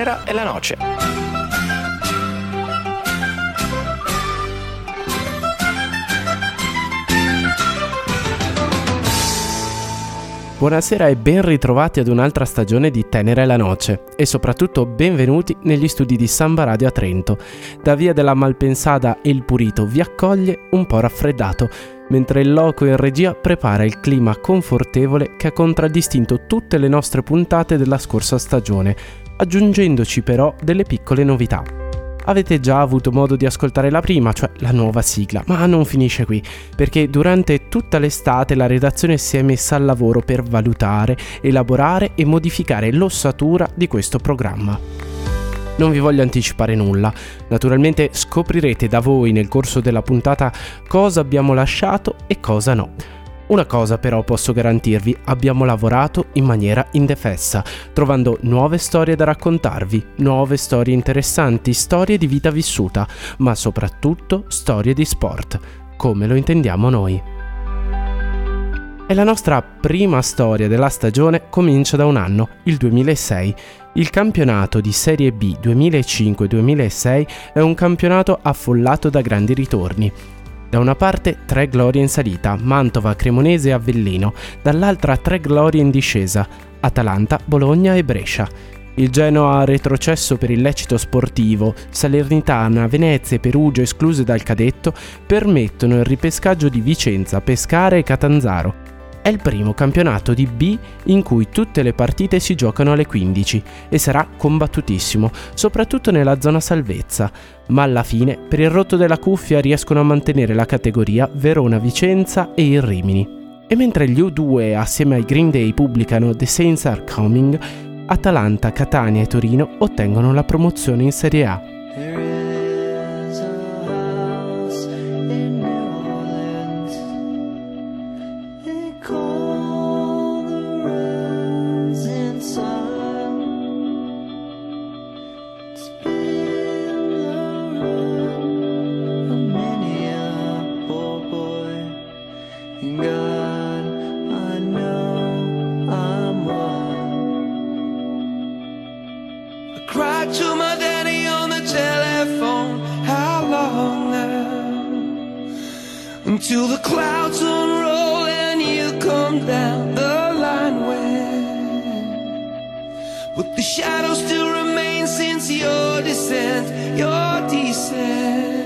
Tenera e la Noce. Buonasera e ben ritrovati ad un'altra stagione di Tenera e la Noce e soprattutto benvenuti negli studi di Samba Radio a Trento. Da via della Malpensada il Purito vi accoglie un po' raffreddato, mentre il loco in regia prepara il clima confortevole che ha contraddistinto tutte le nostre puntate della scorsa stagione, aggiungendoci però delle piccole novità. Avete già avuto modo di ascoltare la prima, cioè la nuova sigla, ma non finisce qui, perché durante tutta l'estate la redazione si è messa al lavoro per valutare, elaborare e modificare l'ossatura di questo programma. Non vi voglio anticipare nulla, naturalmente scoprirete da voi nel corso della puntata cosa abbiamo lasciato e cosa no. Una cosa però posso garantirvi, abbiamo lavorato in maniera indefessa, trovando nuove storie da raccontarvi, nuove storie interessanti, storie di vita vissuta, ma soprattutto storie di sport, come lo intendiamo noi. E la nostra prima storia della stagione comincia da un anno, il 2006. Il campionato di Serie B 2005-2006 è un campionato affollato da grandi ritorni. Da una parte tre glorie in salita, Mantova, Cremonese e Avellino, dall'altra tre glorie in discesa, Atalanta, Bologna e Brescia. Il Genoa ha retrocesso per illecito sportivo, Salernitana, Venezia e Perugia escluse dal cadetto permettono il ripescaggio di Vicenza, Pescara e Catanzaro. È il primo campionato di B in cui tutte le partite si giocano alle 15 e sarà combattutissimo, soprattutto nella zona salvezza, ma alla fine per il rotto della cuffia riescono a mantenere la categoria Verona Vicenza e il Rimini. E mentre gli U2 assieme ai Green Day pubblicano The Saints Are Coming, Atalanta, Catania e Torino ottengono la promozione in Serie A. down the line where but the shadow still remains since your descent your descent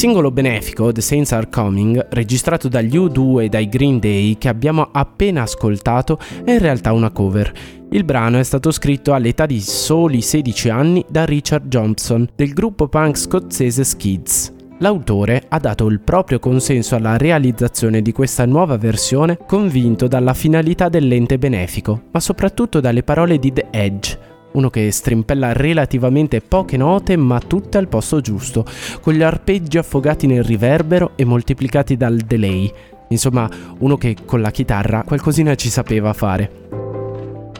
singolo benefico The Saints Are Coming, registrato dagli U2 e dai Green Day che abbiamo appena ascoltato, è in realtà una cover. Il brano è stato scritto all'età di soli 16 anni da Richard Johnson del gruppo punk scozzese Skids. L'autore ha dato il proprio consenso alla realizzazione di questa nuova versione convinto dalla finalità dell'ente benefico, ma soprattutto dalle parole di The Edge, uno che strimpella relativamente poche note ma tutte al posto giusto, con gli arpeggi affogati nel riverbero e moltiplicati dal delay. Insomma, uno che con la chitarra qualcosina ci sapeva fare.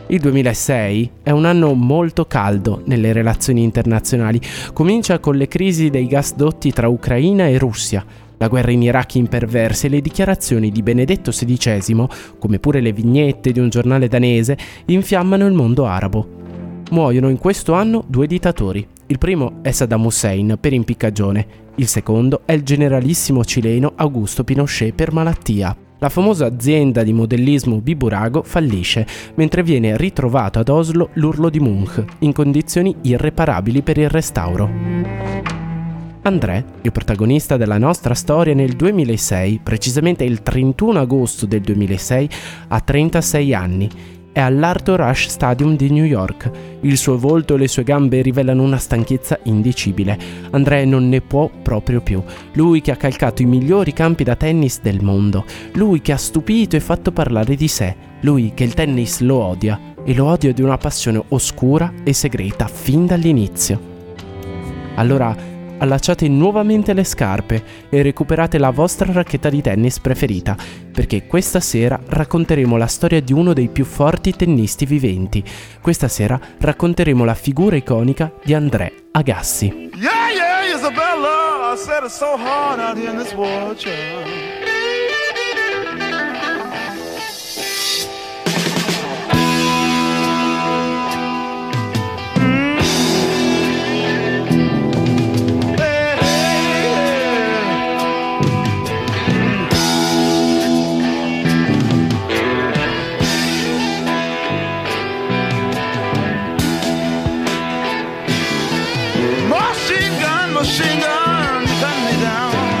Il 2006 è un anno molto caldo nelle relazioni internazionali. Comincia con le crisi dei gasdotti tra Ucraina e Russia, la guerra in Iraq imperversa e le dichiarazioni di Benedetto XVI, come pure le vignette di un giornale danese, infiammano il mondo arabo muoiono in questo anno due dittatori. Il primo è Saddam Hussein per impiccagione, il secondo è il generalissimo cileno Augusto Pinochet per malattia. La famosa azienda di modellismo Biburago fallisce, mentre viene ritrovato ad Oslo l'urlo di Munch, in condizioni irreparabili per il restauro. André, il protagonista della nostra storia nel 2006, precisamente il 31 agosto del 2006, ha 36 anni è all'Arthur Ashe Stadium di New York. Il suo volto e le sue gambe rivelano una stanchezza indicibile. André non ne può proprio più. Lui che ha calcato i migliori campi da tennis del mondo. Lui che ha stupito e fatto parlare di sé. Lui che il tennis lo odia. E lo odia di una passione oscura e segreta fin dall'inizio. Allora allacciate nuovamente le scarpe e recuperate la vostra racchetta di tennis preferita, perché questa sera racconteremo la storia di uno dei più forti tennisti viventi. Questa sera racconteremo la figura iconica di André Agassi. Yeah, yeah, Isabella, I said it so hard out here in this world, child. machine gun, machine gun, gun me down.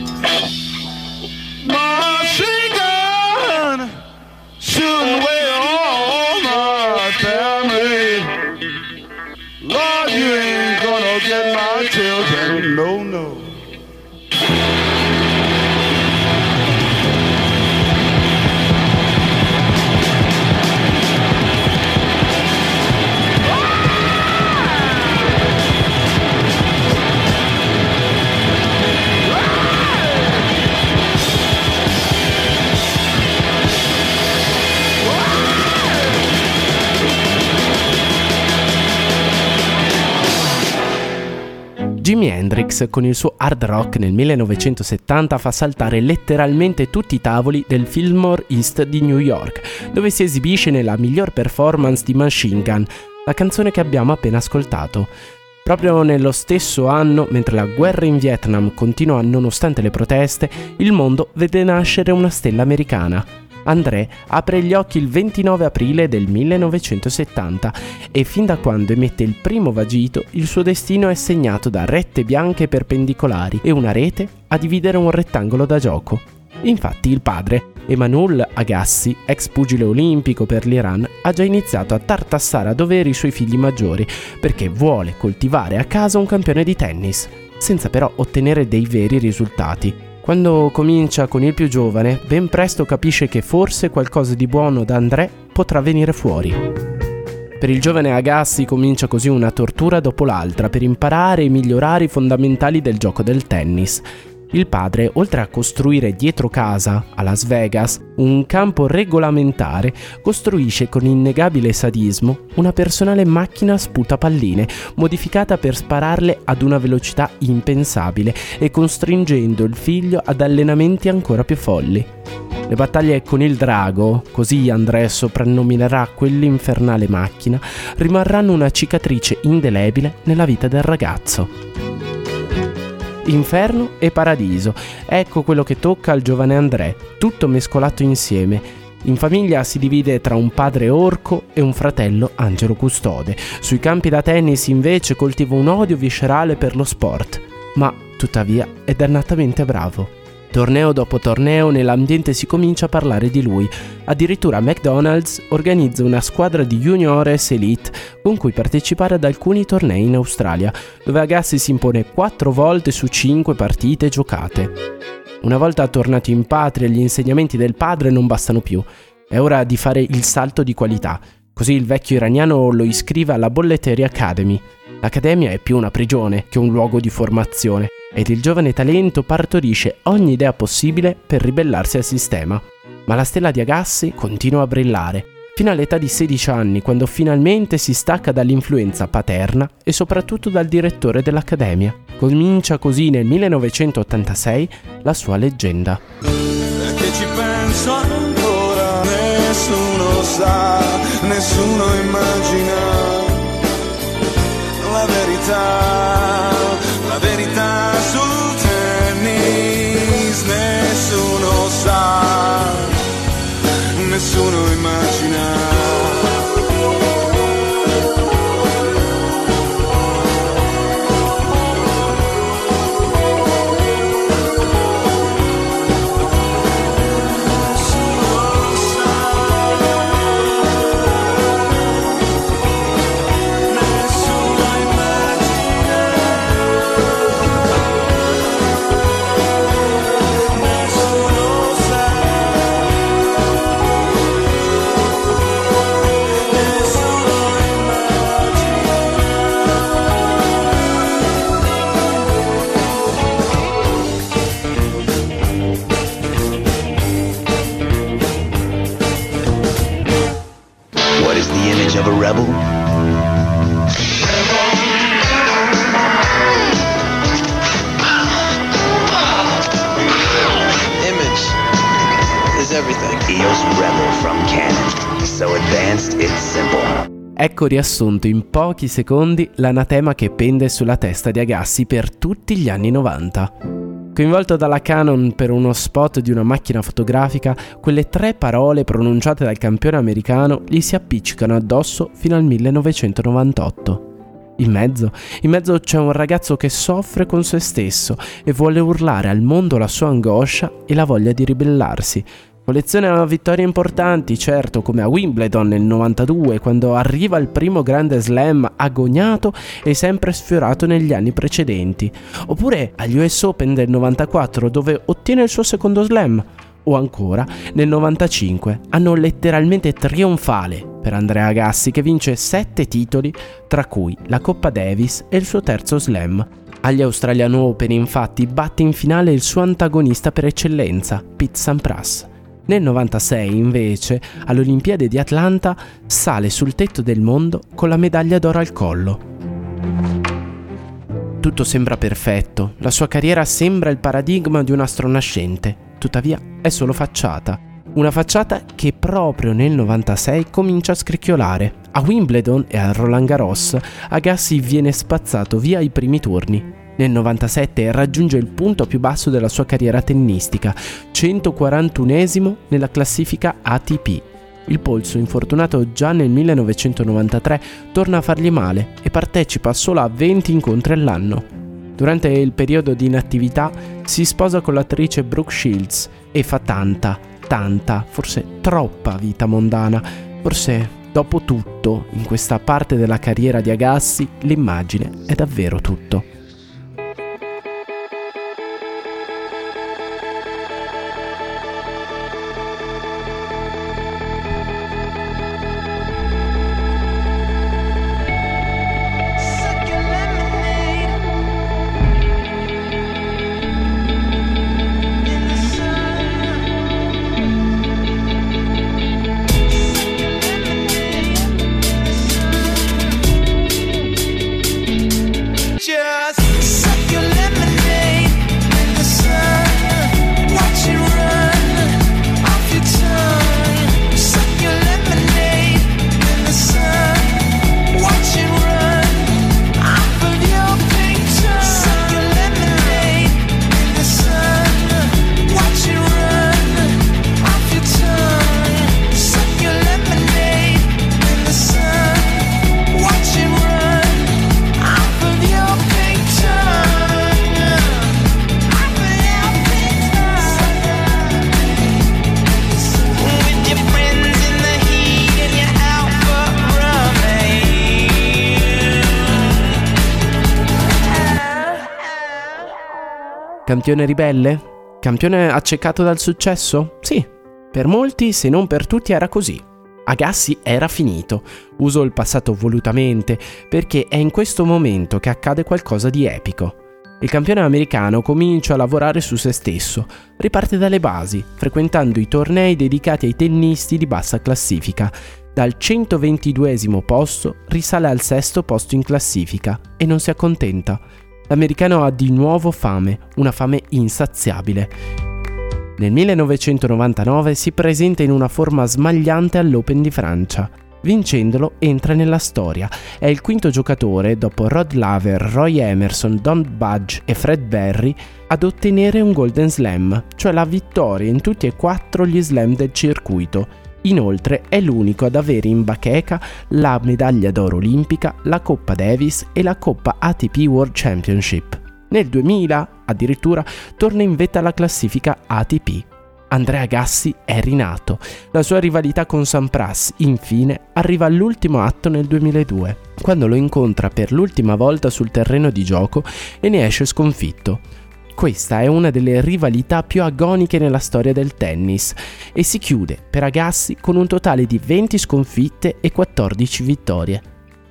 Con il suo hard rock nel 1970 fa saltare letteralmente tutti i tavoli del Fillmore East di New York, dove si esibisce nella miglior performance di Machine Gun, la canzone che abbiamo appena ascoltato. Proprio nello stesso anno, mentre la guerra in Vietnam continua nonostante le proteste, il mondo vede nascere una stella americana, André apre gli occhi il 29 aprile del 1970 e fin da quando emette il primo vagito il suo destino è segnato da rette bianche perpendicolari e una rete a dividere un rettangolo da gioco. Infatti il padre, Emanuel Agassi, ex pugile olimpico per l'Iran, ha già iniziato a tartassare a dovere i suoi figli maggiori perché vuole coltivare a casa un campione di tennis, senza però ottenere dei veri risultati. Quando comincia con il più giovane, ben presto capisce che forse qualcosa di buono da André potrà venire fuori. Per il giovane Agassi comincia così una tortura dopo l'altra per imparare e migliorare i fondamentali del gioco del tennis il padre, oltre a costruire dietro casa, a Las Vegas, un campo regolamentare, costruisce con innegabile sadismo una personale macchina sputapalline, modificata per spararle ad una velocità impensabile e costringendo il figlio ad allenamenti ancora più folli. Le battaglie con il drago, così André soprannominerà quell'infernale macchina, rimarranno una cicatrice indelebile nella vita del ragazzo. Inferno e paradiso. Ecco quello che tocca al giovane André, tutto mescolato insieme. In famiglia si divide tra un padre orco e un fratello angelo custode. Sui campi da tennis invece coltiva un odio viscerale per lo sport, ma tuttavia è dannatamente bravo. Torneo dopo torneo nell'ambiente si comincia a parlare di lui. Addirittura McDonald's organizza una squadra di juniores elite con cui partecipare ad alcuni tornei in Australia, dove Agassi si impone 4 volte su 5 partite giocate. Una volta tornato in patria gli insegnamenti del padre non bastano più. È ora di fare il salto di qualità. Così il vecchio iraniano lo iscrive alla Bollettery Academy. L'accademia è più una prigione che un luogo di formazione ed il giovane talento partorisce ogni idea possibile per ribellarsi al sistema. Ma la stella di Agassi continua a brillare, fino all'età di 16 anni, quando finalmente si stacca dall'influenza paterna e soprattutto dal direttore dell'Accademia. Comincia così nel 1986 la sua leggenda. Che ci penso ancora, nessuno sa, nessuno immagina la verità, la verità nessuno immagina. Is the image of a rebel? Image is everything. Eos Rebel from Canon. So advanced, it's simple. Ecco riassunto in pochi secondi l'anatema che pende sulla testa di Agassi per tutti gli anni 90. Coinvolto dalla Canon per uno spot di una macchina fotografica, quelle tre parole pronunciate dal campione americano gli si appiccicano addosso fino al 1998. In mezzo, in mezzo c'è un ragazzo che soffre con se stesso e vuole urlare al mondo la sua angoscia e la voglia di ribellarsi. Colleziona vittorie importanti, certo, come a Wimbledon nel 92, quando arriva il primo grande slam agognato e sempre sfiorato negli anni precedenti, oppure agli US Open del 94, dove ottiene il suo secondo slam, o ancora nel 95, anno letteralmente trionfale per Andrea Agassi che vince 7 titoli, tra cui la Coppa Davis e il suo terzo slam. Agli Australian Open infatti batte in finale il suo antagonista per eccellenza, Pete Sampras. Nel 96 invece, all'Olimpiade di Atlanta, sale sul tetto del mondo con la medaglia d'oro al collo. Tutto sembra perfetto, la sua carriera sembra il paradigma di un astronascente, tuttavia è solo facciata. Una facciata che proprio nel 96 comincia a scricchiolare. A Wimbledon e a Roland Garros Agassi viene spazzato via ai primi turni. Nel 97 raggiunge il punto più basso della sua carriera tennistica, 141esimo nella classifica ATP. Il polso, infortunato già nel 1993, torna a fargli male e partecipa solo a 20 incontri all'anno. Durante il periodo di inattività si sposa con l'attrice Brooke Shields e fa tanta, tanta, forse troppa vita mondana. Forse, dopo tutto, in questa parte della carriera di Agassi, l'immagine è davvero tutto. Campione ribelle? Campione accecato dal successo? Sì, per molti, se non per tutti, era così. Agassi era finito. Uso il passato volutamente perché è in questo momento che accade qualcosa di epico. Il campione americano comincia a lavorare su se stesso, riparte dalle basi, frequentando i tornei dedicati ai tennisti di bassa classifica. Dal 122 posto risale al sesto posto in classifica e non si accontenta. L'americano ha di nuovo fame, una fame insaziabile. Nel 1999 si presenta in una forma smagliante all'Open di Francia. Vincendolo entra nella storia. È il quinto giocatore, dopo Rod Laver, Roy Emerson, Don Budge e Fred Berry, ad ottenere un Golden Slam, cioè la vittoria in tutti e quattro gli slam del circuito. Inoltre è l'unico ad avere in bacheca la medaglia d'oro olimpica, la Coppa Davis e la Coppa ATP World Championship. Nel 2000 addirittura torna in vetta alla classifica ATP. Andrea Gassi è rinato. La sua rivalità con Sampras, infine, arriva all'ultimo atto nel 2002, quando lo incontra per l'ultima volta sul terreno di gioco e ne esce sconfitto. Questa è una delle rivalità più agoniche nella storia del tennis e si chiude per Agassi con un totale di 20 sconfitte e 14 vittorie.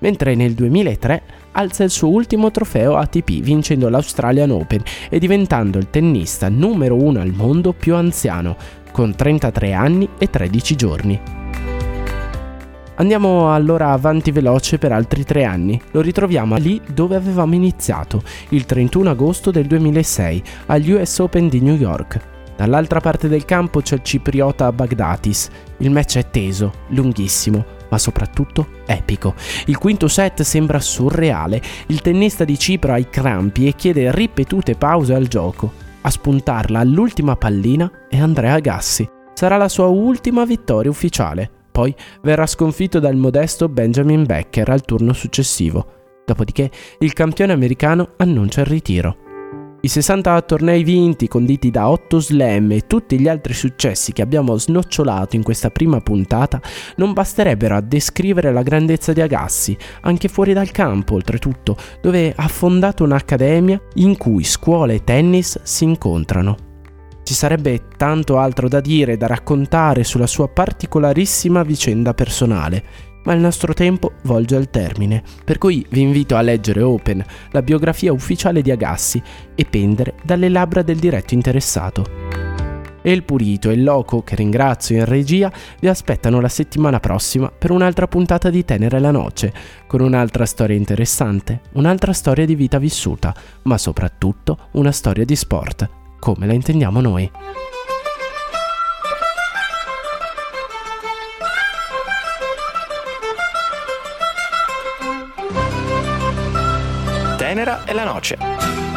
Mentre nel 2003 alza il suo ultimo trofeo ATP vincendo l'Australian Open e diventando il tennista numero uno al mondo più anziano, con 33 anni e 13 giorni. Andiamo allora avanti veloce per altri tre anni. Lo ritroviamo lì dove avevamo iniziato, il 31 agosto del 2006, agli US Open di New York. Dall'altra parte del campo c'è il cipriota Bagdatis. Il match è teso, lunghissimo, ma soprattutto epico. Il quinto set sembra surreale. Il tennista di Cipro ha i crampi e chiede ripetute pause al gioco. A spuntarla all'ultima pallina è Andrea Gassi. Sarà la sua ultima vittoria ufficiale. Poi verrà sconfitto dal modesto Benjamin Becker al turno successivo. Dopodiché il campione americano annuncia il ritiro. I 60 tornei vinti, conditi da 8 slam e tutti gli altri successi che abbiamo snocciolato in questa prima puntata non basterebbero a descrivere la grandezza di Agassi, anche fuori dal campo oltretutto, dove ha fondato un'accademia in cui scuola e tennis si incontrano. Ci sarebbe tanto altro da dire, da raccontare sulla sua particolarissima vicenda personale, ma il nostro tempo volge al termine, per cui vi invito a leggere Open, la biografia ufficiale di Agassi, e pendere dalle labbra del diretto interessato. E il Purito e il Loco, che ringrazio in regia, vi aspettano la settimana prossima per un'altra puntata di Tenere la Noce, con un'altra storia interessante, un'altra storia di vita vissuta, ma soprattutto una storia di sport come la intendiamo noi. Tenera e la noce.